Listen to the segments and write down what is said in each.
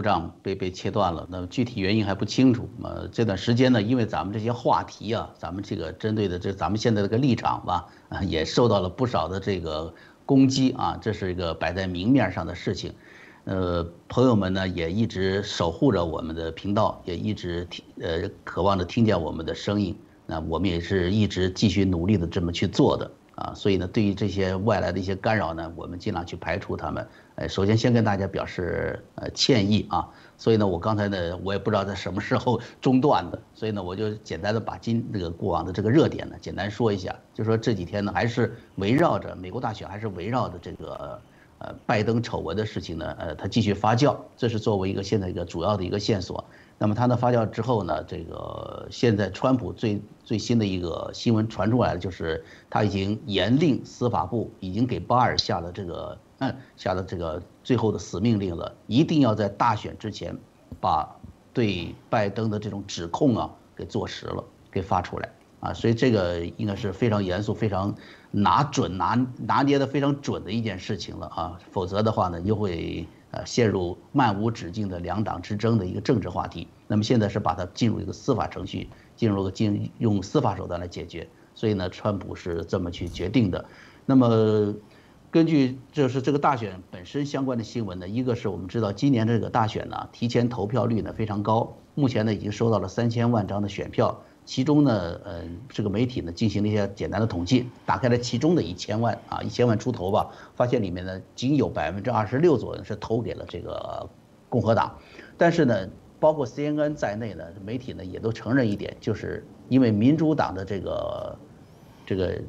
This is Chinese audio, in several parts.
故障被被切断了，那么具体原因还不清楚。呃，这段时间呢，因为咱们这些话题啊，咱们这个针对的这咱们现在这个立场吧，啊，也受到了不少的这个攻击啊，这是一个摆在明面上的事情。呃，朋友们呢也一直守护着我们的频道，也一直听呃渴望着听见我们的声音。那我们也是一直继续努力的这么去做的啊。所以呢，对于这些外来的一些干扰呢，我们尽量去排除他们。呃，首先先跟大家表示呃歉意啊。所以呢，我刚才呢，我也不知道在什么时候 中断的，所以呢，我就简单的把今这个过往的这个热点呢，简单说一下，就说这几天呢，还是围绕着美国大选，还是围绕着这个。呃，拜登丑闻的事情呢，呃，它继续发酵，这是作为一个现在一个主要的一个线索。那么它的发酵之后呢，这个现在川普最最新的一个新闻传出来的就是他已经严令司法部已经给巴尔下了这个嗯下了这个最后的死命令了，一定要在大选之前把对拜登的这种指控啊给坐实了，给发出来啊。所以这个应该是非常严肃、非常。拿准拿拿捏的非常准的一件事情了啊，否则的话呢，又会呃陷入漫无止境的两党之争的一个政治话题。那么现在是把它进入一个司法程序，进入个进用司法手段来解决。所以呢，川普是这么去决定的。那么根据就是这个大选本身相关的新闻呢，一个是我们知道今年这个大选呢，提前投票率呢非常高，目前呢已经收到了三千万张的选票。其中呢，呃，这个媒体呢进行了一些简单的统计，打开了其中的一千万啊，一千万出头吧，发现里面呢仅有百分之二十六左右是投给了这个共和党，但是呢，包括 CNN 在内呢，媒体呢也都承认一点，就是因为民主党的这个这个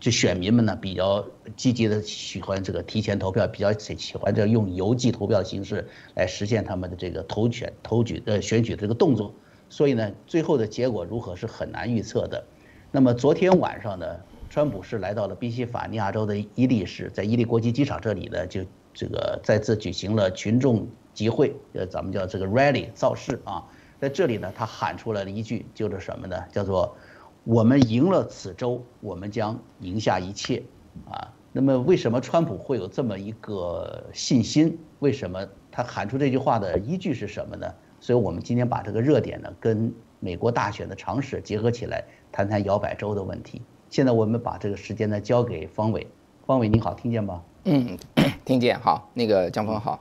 就选民们呢比较积极的喜欢这个提前投票，比较喜喜欢这用邮寄投票的形式来实现他们的这个投选投举呃选举的这个动作。所以呢，最后的结果如何是很难预测的。那么昨天晚上呢，川普是来到了宾夕法尼亚州的伊利市，在伊利国际机场这里呢，就这个再次举行了群众集会，呃，咱们叫这个 rally 造势啊。在这里呢，他喊出来了一句，就是什么呢？叫做“我们赢了此州，我们将赢下一切”啊。那么为什么川普会有这么一个信心？为什么他喊出这句话的依据是什么呢？所以，我们今天把这个热点呢，跟美国大选的常识结合起来，谈谈摇摆州的问题。现在我们把这个时间呢交给方伟，方伟你好，听见吗？嗯，听见。好，那个江峰好，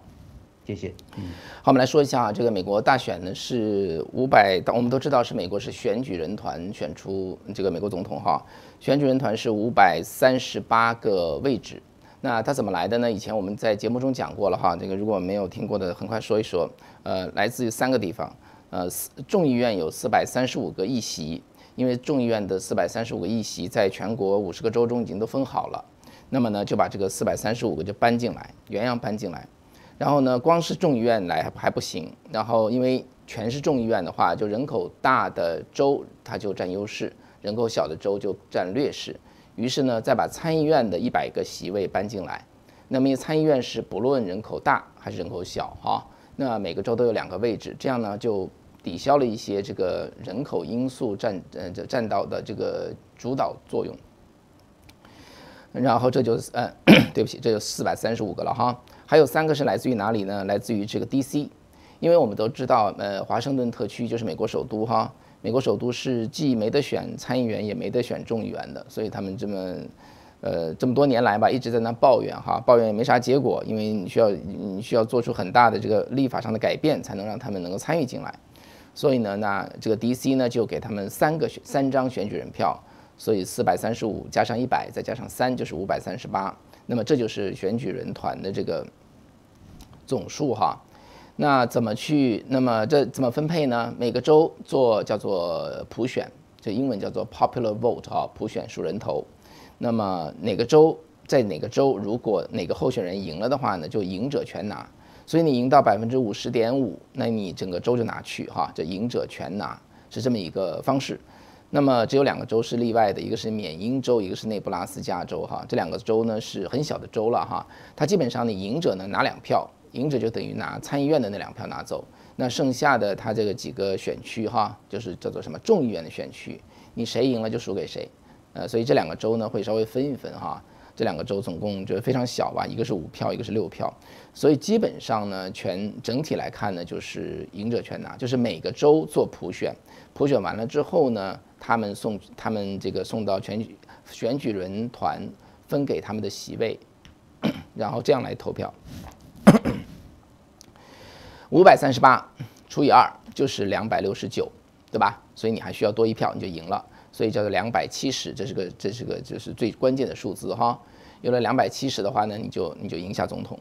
谢谢。嗯，好，我们来说一下啊，这个美国大选呢是五百，我们都知道是美国是选举人团选出这个美国总统哈，选举人团是五百三十八个位置。那它怎么来的呢？以前我们在节目中讲过了哈，这个如果没有听过的，很快说一说。呃，来自于三个地方，呃，众议院有四百三十五个议席，因为众议院的四百三十五个议席在全国五十个州中已经都分好了，那么呢，就把这个四百三十五个就搬进来，原样搬进来。然后呢，光是众议院来还不行，然后因为全是众议院的话，就人口大的州它就占优势，人口小的州就占劣势。于是呢，再把参议院的一百个席位搬进来，那么参议院是不论人口大还是人口小哈，那每个州都有两个位置，这样呢就抵消了一些这个人口因素占呃占到的这个主导作用。然后这就呃 对不起，这就四百三十五个了哈，还有三个是来自于哪里呢？来自于这个 D.C.，因为我们都知道呃华盛顿特区就是美国首都哈。美国首都是既没得选参议员，也没得选众议员的，所以他们这么，呃，这么多年来吧，一直在那抱怨哈，抱怨也没啥结果，因为你需要你需要做出很大的这个立法上的改变，才能让他们能够参与进来。所以呢，那这个 D.C. 呢就给他们三个选三张选举人票，所以四百三十五加上一百再加上三就是五百三十八，那么这就是选举人团的这个总数哈。那怎么去？那么这怎么分配呢？每个州做叫做普选，这英文叫做 popular vote 啊，普选数人头。那么哪个州在哪个州，如果哪个候选人赢了的话呢，就赢者全拿。所以你赢到百分之五十点五，那你整个州就拿去哈，这赢者全拿是这么一个方式。那么只有两个州是例外的，一个是缅因州，一个是内布拉斯加州哈。这两个州呢是很小的州了哈，它基本上你赢者呢拿两票。赢者就等于拿参议院的那两票拿走，那剩下的他这个几个选区哈，就是叫做什么众议院的选区，你谁赢了就输给谁，呃，所以这两个州呢会稍微分一分哈，这两个州总共就非常小吧，一个是五票，一个是六票，所以基本上呢，全整体来看呢，就是赢者全拿，就是每个州做普选，普选完了之后呢，他们送他们这个送到选举选举人团分给他们的席位，然后这样来投票。五百三十八除以二就是两百六十九，对吧？所以你还需要多一票，你就赢了。所以叫做两百七十，这是个这是个就是最关键的数字哈。有了两百七十的话呢，你就你就赢下总统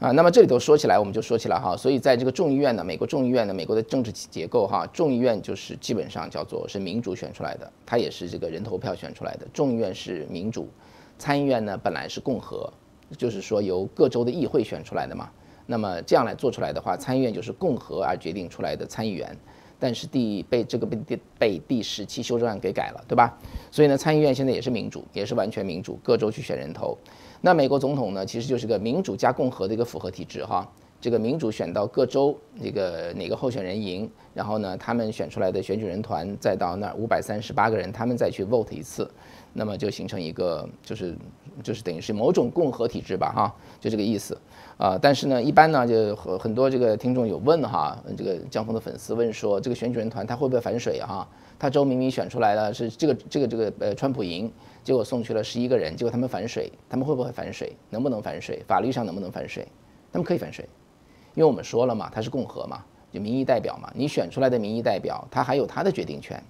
啊。那么这里头说起来，我们就说起来哈。所以在这个众议院呢，美国众议院呢，美国的政治结构哈，众议院就是基本上叫做是民主选出来的，它也是这个人投票选出来的。众议院是民主，参议院呢本来是共和，就是说由各州的议会选出来的嘛。那么这样来做出来的话，参议院就是共和而决定出来的参议员，但是第被这个被第被第十七修正案给改了，对吧？所以呢，参议院现在也是民主，也是完全民主，各州去选人头。那美国总统呢，其实就是个民主加共和的一个复合体制哈。这个民主选到各州，这个哪个候选人赢，然后呢，他们选出来的选举人团再到那儿五百三十八个人，他们再去 vote 一次，那么就形成一个就是就是等于是某种共和体制吧哈，就这个意思。啊，但是呢，一般呢，就很很多这个听众有问哈，这个江峰的粉丝问说，这个选举人团他会不会反水啊？他州明明选出来了是这个这个这个呃川普赢，结果送去了十一个人，结果他们反水，他们会不会反水？能不能反水？法律上能不能反水？他们可以反水，因为我们说了嘛，他是共和嘛，就民意代表嘛，你选出来的民意代表，他还有他的决定权。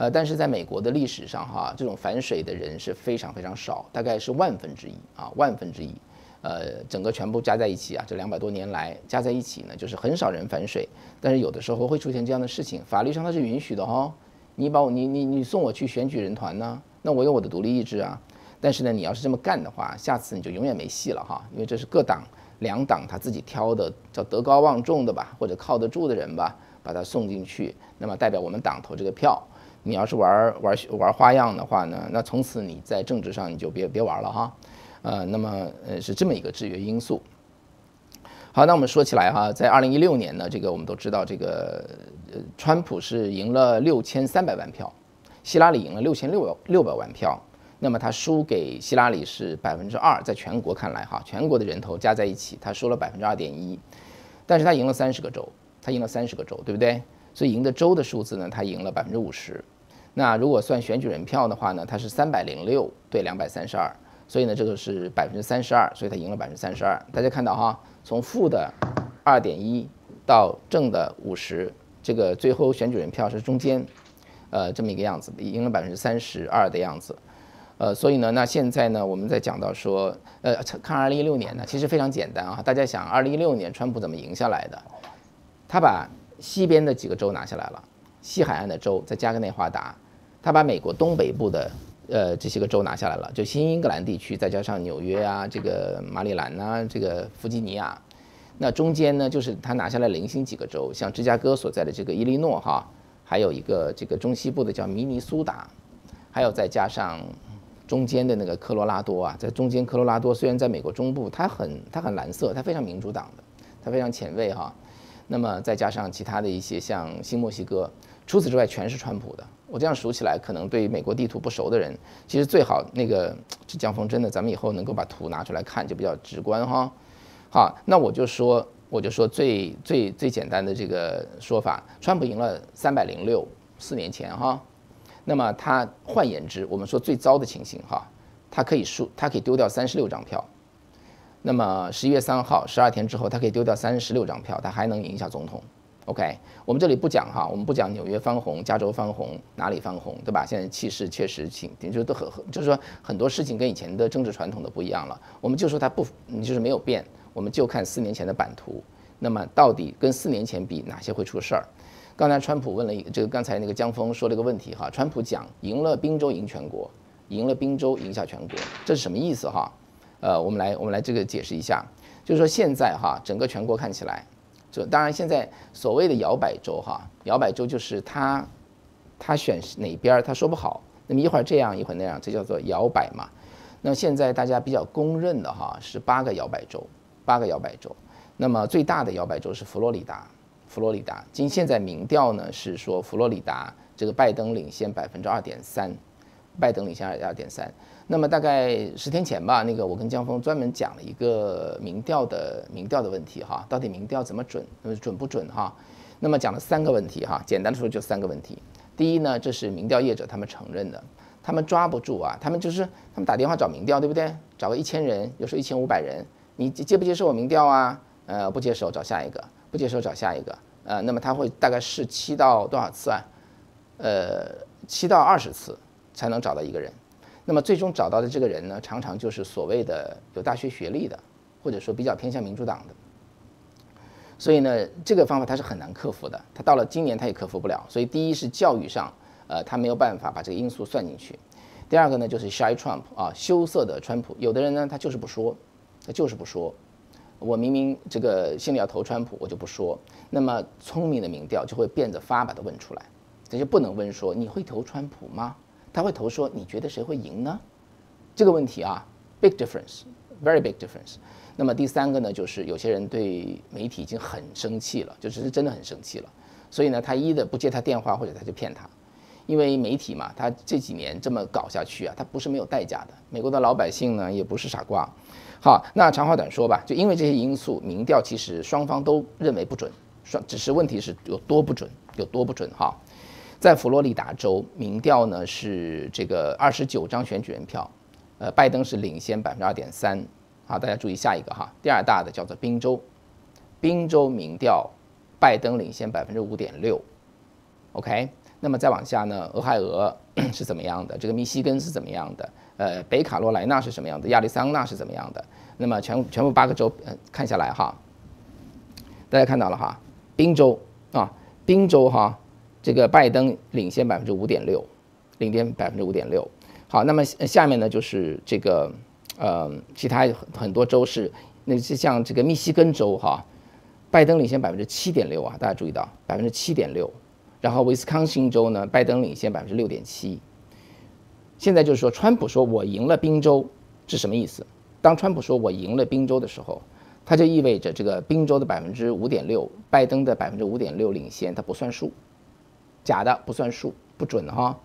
呃，但是在美国的历史上哈，这种反水的人是非常非常少，大概是万分之一啊，万分之一。呃，整个全部加在一起啊，这两百多年来加在一起呢，就是很少人反水，但是有的时候会出现这样的事情，法律上它是允许的哈。你把我你你你送我去选举人团呢，那我有我的独立意志啊。但是呢，你要是这么干的话，下次你就永远没戏了哈，因为这是各党两党他自己挑的，叫德高望重的吧，或者靠得住的人吧，把他送进去，那么代表我们党投这个票。你要是玩玩玩花样的话呢，那从此你在政治上你就别别玩了哈。呃，那么呃是这么一个制约因素。好，那我们说起来哈，在二零一六年呢，这个我们都知道，这个呃，川普是赢了六千三百万票，希拉里赢了六千六百六百万票。那么他输给希拉里是百分之二，在全国看来哈，全国的人头加在一起，他输了百分之二点一。但是他赢了三十个州，他赢了三十个州，对不对？所以赢的州的数字呢，他赢了百分之五十。那如果算选举人票的话呢，他是三百零六对两百三十二。所以呢，这个是百分之三十二，所以他赢了百分之三十二。大家看到哈，从负的二点一到正的五十，这个最后选举人票是中间，呃，这么一个样子，赢了百分之三十二的样子。呃，所以呢，那现在呢，我们在讲到说，呃，看二零一六年呢，其实非常简单啊。大家想，二零一六年川普怎么赢下来的？他把西边的几个州拿下来了，西海岸的州，再加个内华达，他把美国东北部的。呃，这些个州拿下来了，就新英格兰地区，再加上纽约啊，这个马里兰呐，这个弗吉尼亚，那中间呢，就是他拿下来零星几个州，像芝加哥所在的这个伊利诺哈，还有一个这个中西部的叫明尼苏达，还有再加上中间的那个科罗拉多啊，在中间科罗拉多虽然在美国中部，它很它很蓝色，它非常民主党的，它非常前卫哈，那么再加上其他的一些像新墨西哥，除此之外全是川普的。我这样数起来，可能对美国地图不熟的人，其实最好那个江峰真的，咱们以后能够把图拿出来看，就比较直观哈。好，那我就说，我就说最最最简单的这个说法，川普赢了三百零六，四年前哈。那么他换言之，我们说最糟的情形哈，他可以输，他可以丢掉三十六张票。那么十一月三号，十二天之后，他可以丢掉三十六张票，他还能赢下总统。OK，我们这里不讲哈，我们不讲纽约翻红、加州翻红，哪里翻红，对吧？现在气势确实挺，就是都很，就是说很多事情跟以前的政治传统的不一样了。我们就说它不，就是没有变，我们就看四年前的版图。那么到底跟四年前比，哪些会出事儿？刚才川普问了一个，这个刚才那个江峰说了一个问题哈，川普讲赢了宾州赢全国，赢了宾州赢下全国，这是什么意思哈？呃，我们来我们来这个解释一下，就是说现在哈，整个全国看起来。就当然，现在所谓的摇摆州哈，摇摆州就是他，他选哪边儿他说不好，那么一会儿这样一会儿那样，这叫做摇摆嘛。那么现在大家比较公认的哈是八个摇摆州，八个摇摆州。那么最大的摇摆州是佛罗里达，佛罗里达。今现在民调呢是说佛罗里达这个拜登领先百分之二点三，拜登领先二点三。那么大概十天前吧，那个我跟江峰专门讲了一个民调的民调的问题哈，到底民调怎么准，准不准哈？那么讲了三个问题哈，简单的说就三个问题。第一呢，这是民调业者他们承认的，他们抓不住啊，他们就是他们打电话找民调，对不对？找个一千人，有时候一千五百人，你接不接受我民调啊？呃，不接受，找下一个，不接受找下一个。呃，那么他会大概试七到多少次啊？呃，七到二十次才能找到一个人。那么最终找到的这个人呢，常常就是所谓的有大学学历的，或者说比较偏向民主党的。所以呢，这个方法他是很难克服的。他到了今年他也克服不了。所以第一是教育上，呃，他没有办法把这个因素算进去。第二个呢，就是 shy Trump 啊，羞涩的川普。有的人呢，他就是不说，他就是不说。我明明这个心里要投川普，我就不说。那么聪明的民调就会变着法把它问出来，这就不能问说你会投川普吗？他会投说：“你觉得谁会赢呢？”这个问题啊，big difference，very big difference。那么第三个呢，就是有些人对媒体已经很生气了，就是真的很生气了。所以呢，他一的不接他电话，或者他就骗他，因为媒体嘛，他这几年这么搞下去啊，他不是没有代价的。美国的老百姓呢，也不是傻瓜。好，那长话短说吧，就因为这些因素，民调其实双方都认为不准，双只是问题是有多不准，有多不准哈。在佛罗里达州，民调呢是这个二十九张选举人票，呃，拜登是领先百分之二点三。好，大家注意下一个哈，第二大的叫做宾州，宾州民调，拜登领先百分之五点六。OK，那么再往下呢，俄亥俄 是怎么样的？这个密西根是怎么样的？呃，北卡罗来纳是什么样的？亚利桑那是怎么样的？那么全全部八个州，呃，看下来哈，大家看到了哈，宾州啊，宾州哈。这个拜登领先百分之五点六，领先百分之五点六。好，那么下面呢就是这个呃，其他很多州是，那是像这个密西根州哈，拜登领先百分之七点六啊，大家注意到百分之七点六。然后威斯康星州呢，拜登领先百分之六点七。现在就是说，川普说我赢了宾州是什么意思？当川普说我赢了宾州的时候，它就意味着这个宾州的百分之五点六，拜登的百分之五点六领先，它不算数。假的不算数，不准哈。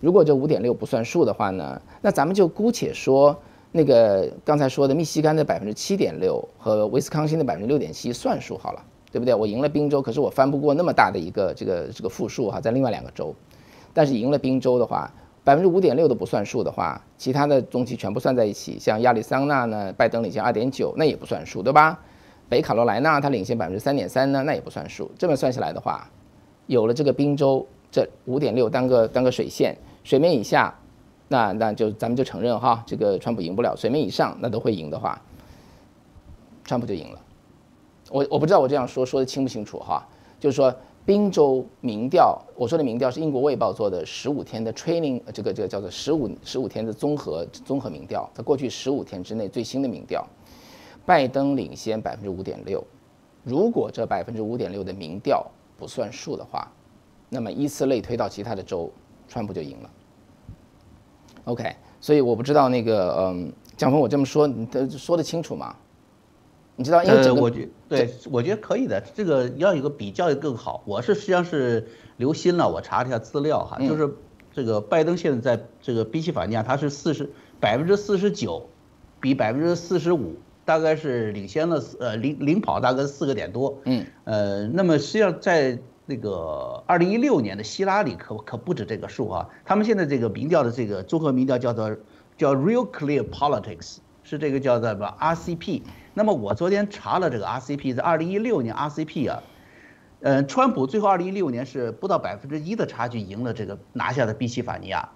如果这五点六不算数的话呢，那咱们就姑且说那个刚才说的密西根的百分之七点六和威斯康星的百分之六点七算数好了，对不对？我赢了宾州，可是我翻不过那么大的一个这个这个负数哈，在另外两个州。但是赢了宾州的话，百分之五点六都不算数的话，其他的中期全部算在一起，像亚利桑那呢，拜登领先二点九，那也不算数，对吧？北卡罗来纳它领先百分之三点三呢，那也不算数。这么算下来的话。有了这个宾州这五点六当个当个水线，水面以下，那那就咱们就承认哈，这个川普赢不了。水面以上那都会赢的话，川普就赢了。我我不知道我这样说说的清不清楚哈，就是说宾州民调，我说的民调是英国卫报做的十五天的 training，这个这个叫做十五十五天的综合综合民调，在过去十五天之内最新的民调，拜登领先百分之五点六。如果这百分之五点六的民调，不算数的话，那么依次类推到其他的州，川普就赢了。OK，所以我不知道那个嗯，蒋峰，我这么说，你说得清楚吗？你知道？因为呃，我觉对，我觉得可以的。这个要有个比较更好。我是实际上是留心了，我查了一下资料哈，就是这个拜登现在在这个宾夕法尼亚，他是四十百分之四十九，比百分之四十五。大概是领先了，呃，领领跑大概四个点多，嗯，呃，那么实际上在那个二零一六年的希拉里可可不止这个数啊，他们现在这个民调的这个综合民调叫做叫 Real Clear Politics，是这个叫做什么 RCP。那么我昨天查了这个 RCP，在二零一六年 RCP 啊，嗯，川普最后二零一六年是不到百分之一的差距赢了这个拿下的宾夕法尼亚。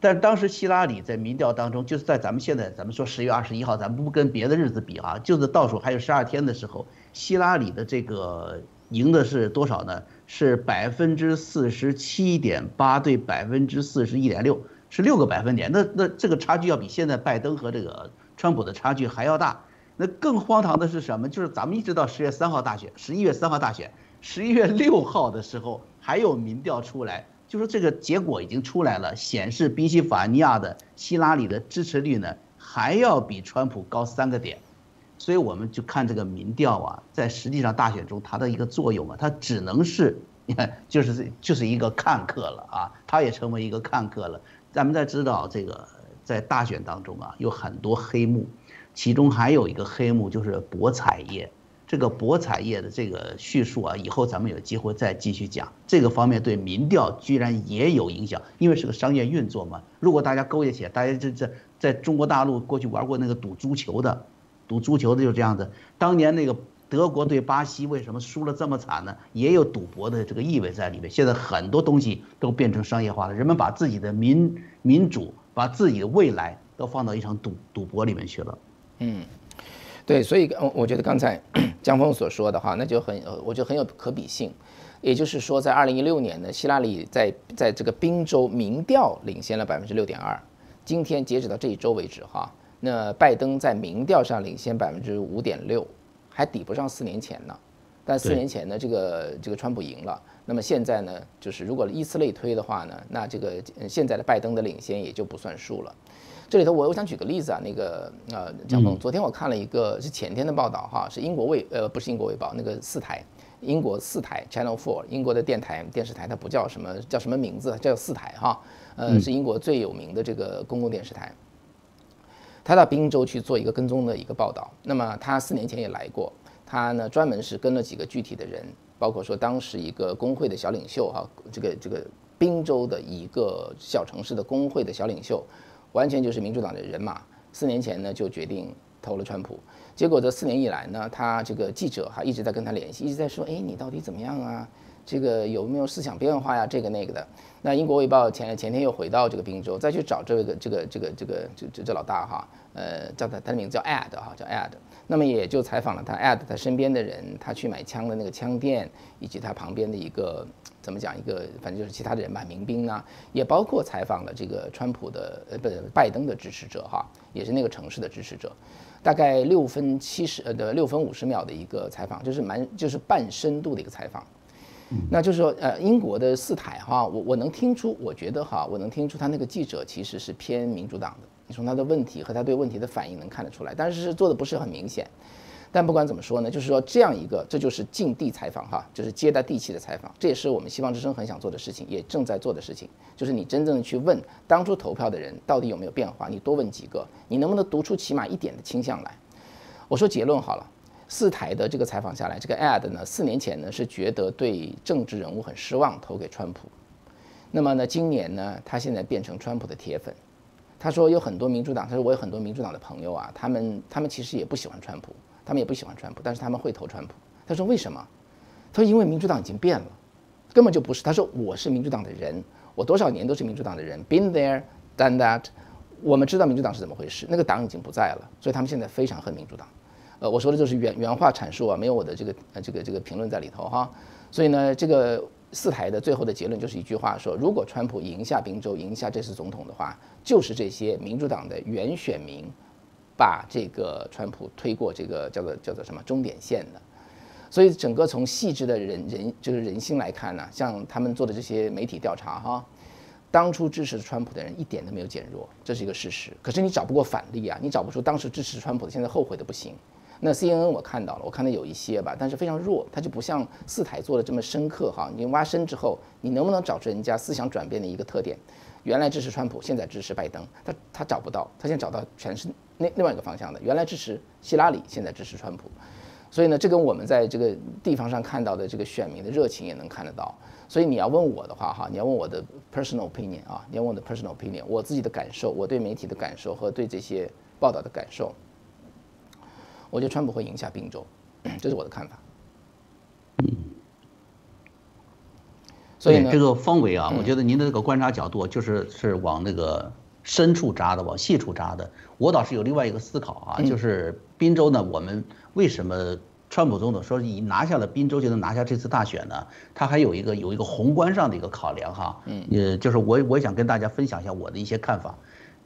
但当时希拉里在民调当中，就是在咱们现在咱们说十月二十一号，咱们不跟别的日子比啊，就是倒数还有十二天的时候，希拉里的这个赢的是多少呢？是百分之四十七点八对百分之四十一点六，是六个百分点。那那这个差距要比现在拜登和这个川普的差距还要大。那更荒唐的是什么？就是咱们一直到十月三号大选，十一月三号大选，十一月六号的时候还有民调出来。就说这个结果已经出来了，显示宾夕法尼亚的希拉里的支持率呢还要比川普高三个点，所以我们就看这个民调啊，在实际上大选中它的一个作用啊，它只能是你看 就是就是一个看客了啊，它也成为一个看客了。咱们在知道这个在大选当中啊，有很多黑幕，其中还有一个黑幕就是博彩业。这个博彩业的这个叙述啊，以后咱们有机会再继续讲。这个方面对民调居然也有影响，因为是个商业运作嘛。如果大家勾结起来，大家这这在中国大陆过去玩过那个赌足球的，赌足球的就是这样子。当年那个德国对巴西为什么输了这么惨呢？也有赌博的这个意味在里面。现在很多东西都变成商业化了，人们把自己的民民主，把自己的未来都放到一场赌赌博里面去了。嗯。对，所以我我觉得刚才 江峰所说的哈，那就很，我觉得很有可比性。也就是说，在二零一六年呢，希拉里在在这个宾州民调领先了百分之六点二。今天截止到这一周为止哈，那拜登在民调上领先百分之五点六，还抵不上四年前呢。但四年前呢，这个这个川普赢了。那么现在呢，就是如果依次类推的话呢，那这个现在的拜登的领先也就不算数了。这里头我我想举个例子啊，那个呃，蒋峰，昨天我看了一个是前天的报道哈，是英国卫呃不是英国卫报那个四台，英国四台 Channel Four 英国的电台电视台，它不叫什么叫什么名字，叫四台哈，呃是英国最有名的这个公共电视台，他到宾州去做一个跟踪的一个报道，那么他四年前也来过，他呢专门是跟了几个具体的人，包括说当时一个工会的小领袖哈，这个这个宾州的一个小城市的工会的小领袖。完全就是民主党的人马，四年前呢就决定投了川普，结果这四年以来呢，他这个记者哈一直在跟他联系，一直在说，哎，你到底怎么样啊？这个有没有思想变化呀？这个那个的。那英国卫报前前天又回到这个宾州，再去找这个这个这个这个这这这老大哈，呃，叫他他的名字叫 Ad 哈，叫 Ad。那么也就采访了他，at 他身边的人，他去买枪的那个枪店，以及他旁边的一个。怎么讲一个，反正就是其他的人吧，民兵呢，也包括采访了这个川普的呃不拜登的支持者哈，也是那个城市的支持者，大概六分七十呃的六分五十秒的一个采访，就是蛮就是半深度的一个采访，那就是说呃英国的四台哈，我我能听出，我觉得哈，我能听出他那个记者其实是偏民主党的，你从他的问题和他对问题的反应能看得出来，但是做的不是很明显。但不管怎么说呢，就是说这样一个，这就是近地采访哈，就是接待地气的采访，这也是我们希望之声很想做的事情，也正在做的事情，就是你真正的去问当初投票的人到底有没有变化，你多问几个，你能不能读出起码一点的倾向来？我说结论好了，四台的这个采访下来，这个 ad 呢，四年前呢是觉得对政治人物很失望，投给川普，那么呢，今年呢，他现在变成川普的铁粉，他说有很多民主党，他说我有很多民主党的朋友啊，他们他们其实也不喜欢川普。他们也不喜欢川普，但是他们会投川普。他说为什么？他说因为民主党已经变了，根本就不是。他说我是民主党的人，我多少年都是民主党的人，been there done that。我们知道民主党是怎么回事，那个党已经不在了，所以他们现在非常恨民主党。呃，我说的就是原原话阐述啊，没有我的这个呃这个这个评论在里头哈。所以呢，这个四台的最后的结论就是一句话说：如果川普赢下宾州，赢下这次总统的话，就是这些民主党的原选民。把这个川普推过这个叫做叫做什么终点线的，所以整个从细致的人人就是人心来看呢，像他们做的这些媒体调查哈，当初支持川普的人一点都没有减弱，这是一个事实。可是你找不过反例啊，你找不出当时支持川普的现在后悔的不行。那 CNN 我看到了，我看到有一些吧，但是非常弱，它就不像四台做的这么深刻哈。你挖深之后，你能不能找出人家思想转变的一个特点？原来支持川普，现在支持拜登，他他找不到，他现在找到全是。那另外一个方向的，原来支持希拉里，现在支持川普，所以呢，这跟我们在这个地方上看到的这个选民的热情也能看得到。所以你要问我的话，哈，你要问我的 personal opinion 啊，你要问我的 personal opinion，我自己的感受，我对媒体的感受和对这些报道的感受，我觉得川普会赢下宾州，这是我的看法。嗯，所以这个方伟啊，我觉得您的这个观察角度就是是往那个。深处扎的，往细处扎的。我倒是有另外一个思考啊，就是滨州呢，我们为什么川普总统说以拿下了滨州就能拿下这次大选呢？他还有一个有一个宏观上的一个考量哈，嗯，呃，就是我我想跟大家分享一下我的一些看法。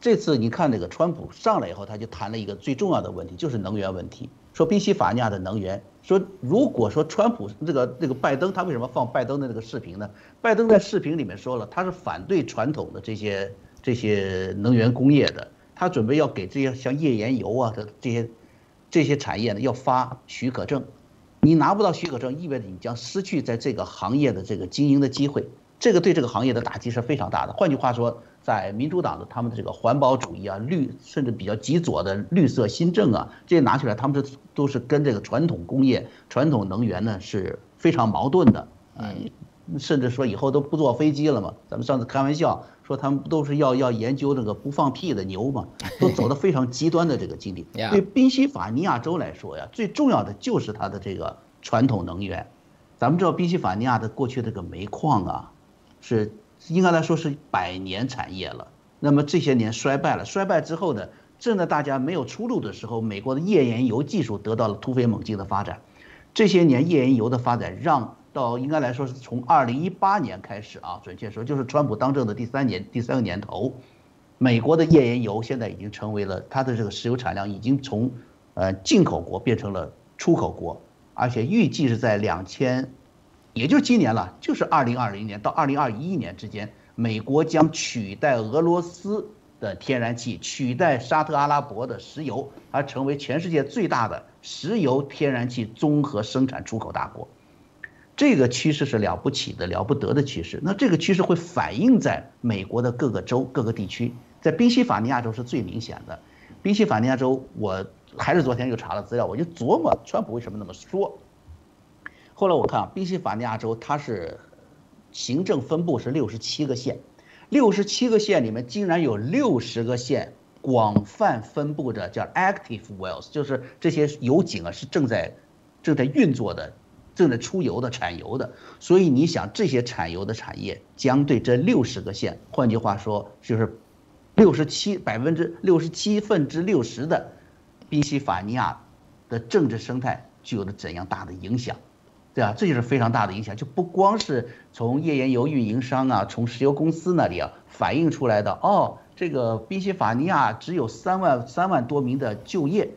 这次你看那个川普上来以后，他就谈了一个最重要的问题，就是能源问题。说宾夕法尼亚的能源，说如果说川普这个这个拜登，他为什么放拜登的那个视频呢？拜登在视频里面说了，他是反对传统的这些。这些能源工业的，他准备要给这些像页岩油啊的这些这些产业呢，要发许可证。你拿不到许可证，意味着你将失去在这个行业的这个经营的机会。这个对这个行业的打击是非常大的。换句话说，在民主党的他们的这个环保主义啊、绿甚至比较极左的绿色新政啊，这些拿起来，他们是都是跟这个传统工业、传统能源呢是非常矛盾的嗯。甚至说以后都不坐飞机了嘛？咱们上次开玩笑说他们不都是要要研究那个不放屁的牛嘛？都走的非常极端的这个境地。对宾夕法尼亚州来说呀，最重要的就是它的这个传统能源。咱们知道宾夕法尼亚的过去这个煤矿啊，是应该来说是百年产业了。那么这些年衰败了，衰败之后呢，正在大家没有出路的时候，美国的页岩油技术得到了突飞猛进的发展。这些年页岩油的发展让到应该来说是从二零一八年开始啊，准确说就是川普当政的第三年第三个年头，美国的页岩油现在已经成为了它的这个石油产量已经从呃进口国变成了出口国，而且预计是在两千，也就是今年了，就是二零二零年到二零二一年之间，美国将取代俄罗斯的天然气，取代沙特阿拉伯的石油，而成为全世界最大的石油天然气综合生产出口大国。这个趋势是了不起的、了不得的趋势。那这个趋势会反映在美国的各个州、各个地区，在宾夕法尼亚州是最明显的。宾夕法尼亚州，我还是昨天又查了资料，我就琢磨川普为什么那么说。后来我看啊，宾夕法尼亚州它是行政分布是六十七个县，六十七个县里面竟然有六十个县广泛分布着叫 active wells，就是这些油井啊是正在正在运作的。正在出油的产油的，所以你想这些产油的产业将对这六十个县，换句话说就是六十七百分之六十七分之六十的宾夕法尼亚的政治生态具有了怎样大的影响，对啊？这就是非常大的影响，就不光是从页岩油运营商啊，从石油公司那里啊反映出来的哦，这个宾夕法尼亚只有三万三万多名的就业。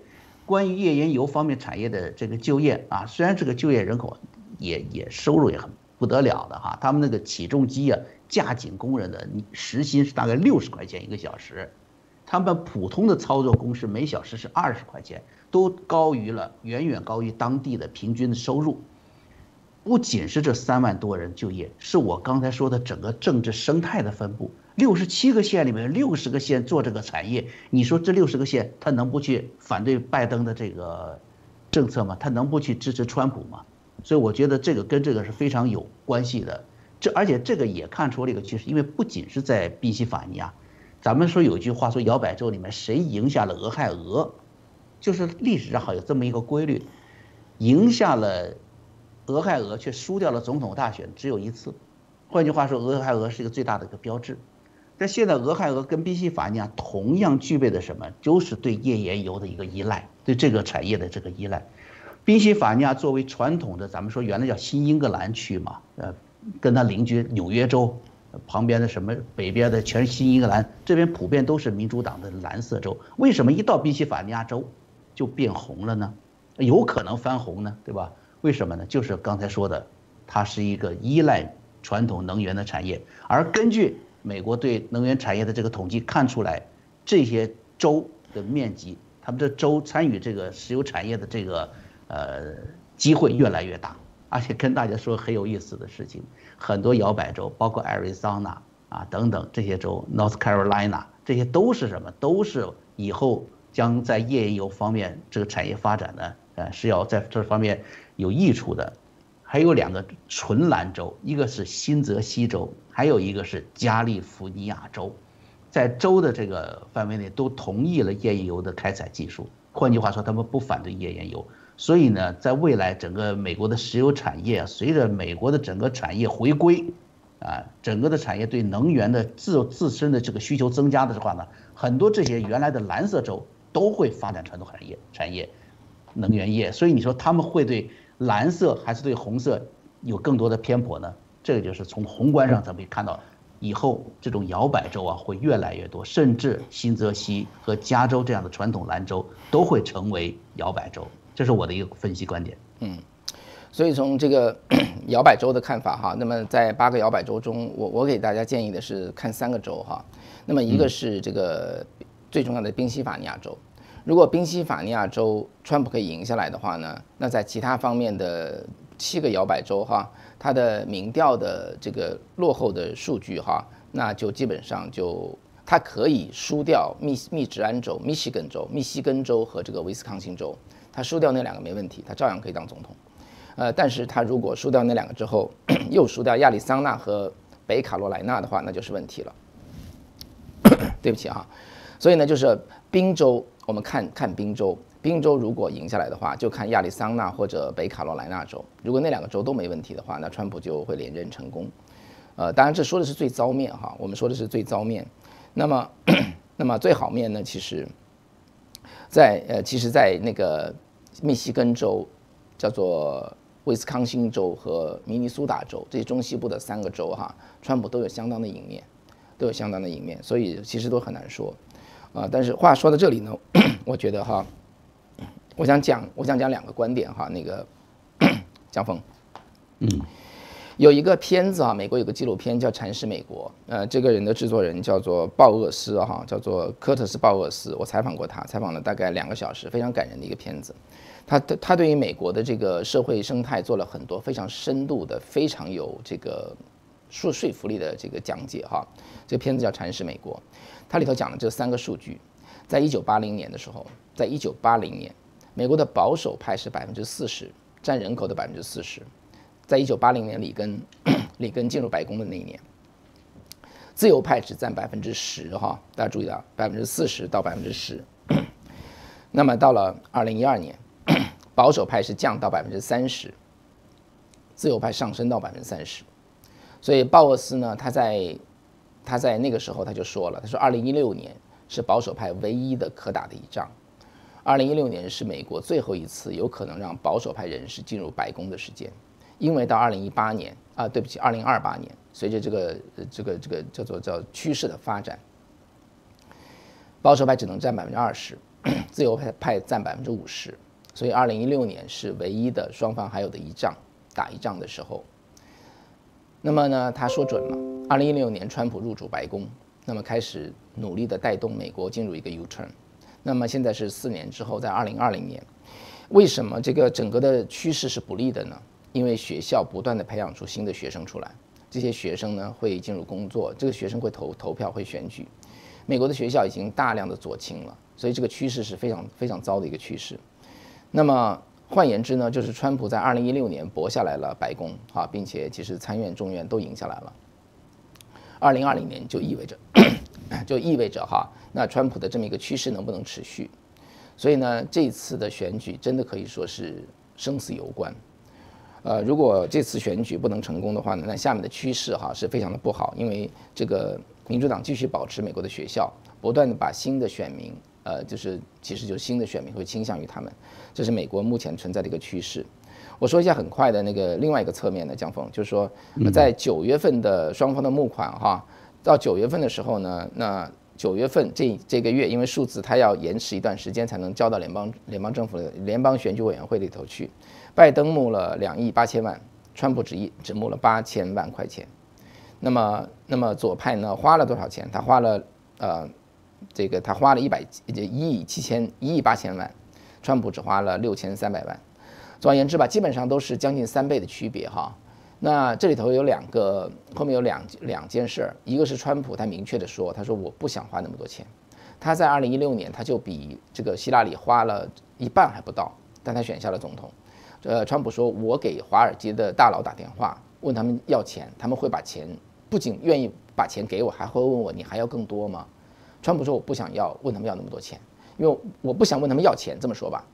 关于页岩油方面产业的这个就业啊，虽然这个就业人口也也收入也很不得了的哈，他们那个起重机啊，架井工人的时薪是大概六十块钱一个小时，他们普通的操作工是每小时是二十块钱，都高于了远远高于当地的平均的收入。不仅是这三万多人就业，是我刚才说的整个政治生态的分布。六十七个县里面，六十个县做这个产业，你说这六十个县他能不去反对拜登的这个政策吗？他能不去支持川普吗？所以我觉得这个跟这个是非常有关系的。这而且这个也看出了一个趋势，因为不仅是在宾夕法尼亚，咱们说有句话说摇摆州里面谁赢下了俄亥俄，就是历史上好有这么一个规律，赢下了俄亥俄却输掉了总统大选只有一次。换句话说，俄亥俄是一个最大的一个标志。但现在俄亥俄跟宾夕法尼亚同样具备的什么，就是对页岩油的一个依赖，对这个产业的这个依赖。宾夕法尼亚作为传统的，咱们说原来叫新英格兰区嘛，呃，跟它邻居纽约州旁边的什么北边的全是新英格兰，这边普遍都是民主党的蓝色州。为什么一到宾夕法尼亚州就变红了呢？有可能翻红呢，对吧？为什么呢？就是刚才说的，它是一个依赖传统能源的产业，而根据。美国对能源产业的这个统计看出来，这些州的面积，他们这州参与这个石油产业的这个呃机会越来越大，而且跟大家说很有意思的事情，很多摇摆州，包括 Arizona 啊等等这些州，North Carolina 这些都是什么？都是以后将在页岩油方面这个产业发展呢，呃是要在这方面有益处的。还有两个纯蓝州，一个是新泽西州，还有一个是加利福尼亚州，在州的这个范围内都同意了页岩油的开采技术。换句话说，他们不反对页岩油。所以呢，在未来整个美国的石油产业，随着美国的整个产业回归，啊，整个的产业对能源的自自身的这个需求增加的话呢，很多这些原来的蓝色州都会发展传统产业、产业、能源业。所以你说他们会对？蓝色还是对红色有更多的偏颇呢？这个就是从宏观上咱们可以看到，以后这种摇摆州啊会越来越多，甚至新泽西和加州这样的传统蓝州都会成为摇摆州。这是我的一个分析观点。嗯，所以从这个 摇摆州的看法哈，那么在八个摇摆州中，我我给大家建议的是看三个州哈。那么一个是这个最重要的宾夕法尼亚州。如果宾夕法尼亚州川普可以赢下来的话呢，那在其他方面的七个摇摆州哈，它的民调的这个落后的数据哈，那就基本上就他可以输掉密密执安州、密西根州、密西根州和这个威斯康星州，他输掉那两个没问题，他照样可以当总统。呃，但是他如果输掉那两个之后，又输掉亚利桑那和北卡罗来纳的话，那就是问题了。对不起啊，所以呢，就是宾州，我们看看宾州，宾州如果赢下来的话，就看亚利桑那或者北卡罗来纳州。如果那两个州都没问题的话，那川普就会连任成功。呃，当然这说的是最糟面哈，我们说的是最糟面。那么，那么最好面呢？其实，在呃，其实，在那个密西根州，叫做。威斯康星州和明尼苏达州这些中西部的三个州哈，川普都有相当的赢面，都有相当的赢面，所以其实都很难说，啊，但是话说到这里呢，我觉得哈，我想讲，我想讲两个观点哈，那个江峰，嗯，有一个片子啊，美国有个纪录片叫《蚕食美国》，呃，这个人的制作人叫做鲍厄斯哈，叫做科特斯鲍厄斯，我采访过他，采访了大概两个小时，非常感人的一个片子。他的他对于美国的这个社会生态做了很多非常深度的、非常有这个说说服力的这个讲解哈。这个片子叫《阐释美国》，它里头讲了这三个数据：在一九八零年的时候，在一九八零年，美国的保守派是百分之四十，占人口的百分之四十。在一九八零年里根 里根进入白宫的那一年，自由派只占百分之十哈。大家注意到百分之四十到百分之十。那么到了二零一二年。保守派是降到百分之三十，自由派上升到百分之三十，所以鲍沃斯呢，他在他在那个时候他就说了，他说二零一六年是保守派唯一的可打的一仗，二零一六年是美国最后一次有可能让保守派人士进入白宫的时间，因为到二零一八年啊，对不起，二零二八年，随着这个这个这个叫做叫趋势的发展，保守派只能占百分之二十，自由派派占百分之五十。所以，二零一六年是唯一的双方还有的一仗打一仗的时候。那么呢，他说准了。二零一六年，川普入主白宫，那么开始努力的带动美国进入一个 U turn。那么现在是四年之后，在二零二零年，为什么这个整个的趋势是不利的呢？因为学校不断的培养出新的学生出来，这些学生呢会进入工作，这个学生会投投票会选举。美国的学校已经大量的左倾了，所以这个趋势是非常非常糟的一个趋势。那么换言之呢，就是川普在二零一六年博下来了白宫啊，并且其实参院、众院都赢下来了。二零二零年就意味着，就意味着哈，那川普的这么一个趋势能不能持续？所以呢，这次的选举真的可以说是生死攸关。呃，如果这次选举不能成功的话呢，那下面的趋势哈是非常的不好，因为这个民主党继续保持美国的学校，不断的把新的选民。呃，就是其实就是新的选民会倾向于他们，这是美国目前存在的一个趋势。我说一下很快的那个另外一个侧面的江峰，就是说在九月份的双方的募款哈，到九月份的时候呢，那九月份这这个月，因为数字它要延迟一段时间才能交到联邦联邦政府的联邦选举委员会里头去。拜登募了两亿八千万，川普只一只募了八千万块钱。那么那么左派呢花了多少钱？他花了呃。这个他花了一百一亿七千一亿八千万，川普只花了六千三百万。总而言之吧，基本上都是将近三倍的区别哈。那这里头有两个，后面有两两件事儿，一个是川普他明确的说，他说我不想花那么多钱。他在二零一六年他就比这个希拉里花了一半还不到，但他选下了总统。呃，川普说我给华尔街的大佬打电话问他们要钱，他们会把钱不仅愿意把钱给我，还会问我你还要更多吗？川普说：“我不想要问他们要那么多钱，因为我不想问他们要钱。这么说吧，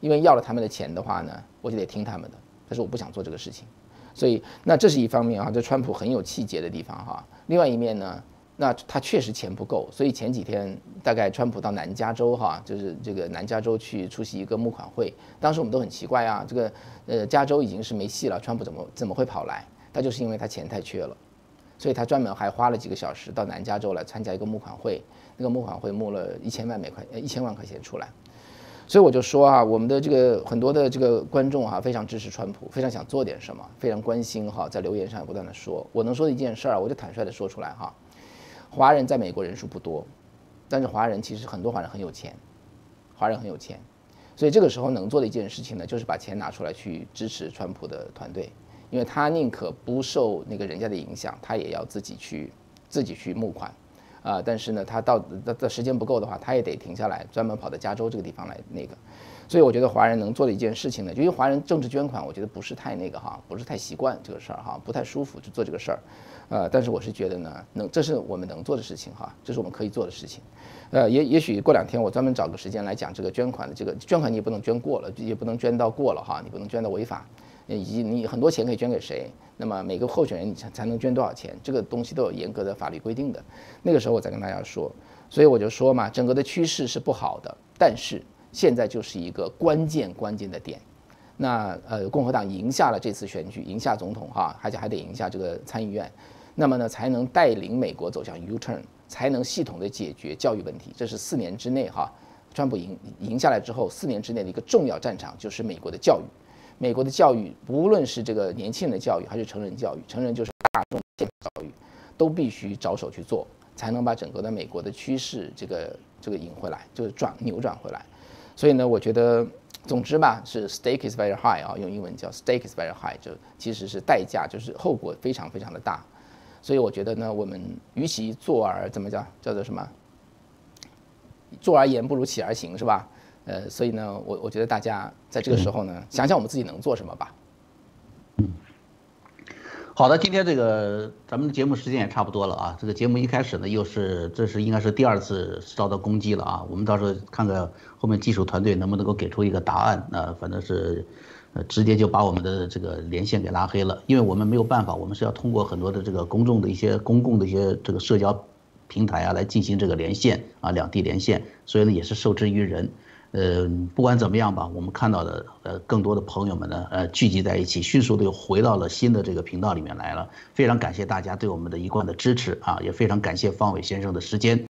因为要了他们的钱的话呢，我就得听他们的。但是我不想做这个事情，所以那这是一方面啊，这川普很有气节的地方哈。另外一面呢，那他确实钱不够，所以前几天大概川普到南加州哈，就是这个南加州去出席一个募款会，当时我们都很奇怪啊，这个呃加州已经是没戏了，川普怎么怎么会跑来？他就是因为他钱太缺了，所以他专门还花了几个小时到南加州来参加一个募款会。”那个募款会募了一千万美块，呃一千万块钱出来，所以我就说啊，我们的这个很多的这个观众哈，非常支持川普，非常想做点什么，非常关心哈，在留言上不断的说，我能说的一件事儿，我就坦率的说出来哈，华人在美国人数不多，但是华人其实很多华人很有钱，华人很有钱，所以这个时候能做的一件事情呢，就是把钱拿出来去支持川普的团队，因为他宁可不受那个人家的影响，他也要自己去自己去募款，啊，但是呢，他到的的时间不够的话，他也得停下来，专门跑到加州这个地方来那个。所以我觉得华人能做的一件事情呢，就因为华人政治捐款，我觉得不是太那个哈，不是太习惯这个事儿哈，不太舒服去做这个事儿，呃，但是我是觉得呢，能这是我们能做的事情哈，这是我们可以做的事情，呃，也也许过两天我专门找个时间来讲这个捐款的这个捐款你也不能捐过了，也不能捐到过了哈，你不能捐到违法，以及你很多钱可以捐给谁，那么每个候选人你才才能捐多少钱，这个东西都有严格的法律规定的，那个时候我再跟大家说，所以我就说嘛，整个的趋势是不好的，但是。现在就是一个关键关键的点，那呃，共和党赢下了这次选举，赢下总统哈，而且还得赢下这个参议院，那么呢，才能带领美国走向 U turn，才能系统的解决教育问题。这是四年之内哈，川普赢赢下来之后，四年之内的一个重要战场就是美国的教育。美国的教育，不论是这个年轻人的教育，还是成人教育，成人就是大众教育，都必须着手去做，才能把整个的美国的趋势这个这个赢回来，就是转扭转回来。所以呢，我觉得，总之吧，是 stake is very high 啊，用英文叫 stake is very high，就其实是代价，就是后果非常非常的大。所以我觉得呢，我们与其坐而怎么讲，叫做什么，坐而言不如起而行，是吧？呃，所以呢，我我觉得大家在这个时候呢，想想我们自己能做什么吧。嗯好的，今天这个咱们的节目时间也差不多了啊。这个节目一开始呢，又是这是应该是第二次遭到攻击了啊。我们到时候看看后面技术团队能不能够给出一个答案。那反正是，呃，直接就把我们的这个连线给拉黑了，因为我们没有办法，我们是要通过很多的这个公众的一些公共的一些这个社交平台啊来进行这个连线啊，两地连线，所以呢也是受制于人。呃，不管怎么样吧，我们看到的呃，更多的朋友们呢，呃，聚集在一起，迅速的又回到了新的这个频道里面来了。非常感谢大家对我们的一贯的支持啊，也非常感谢方伟先生的时间。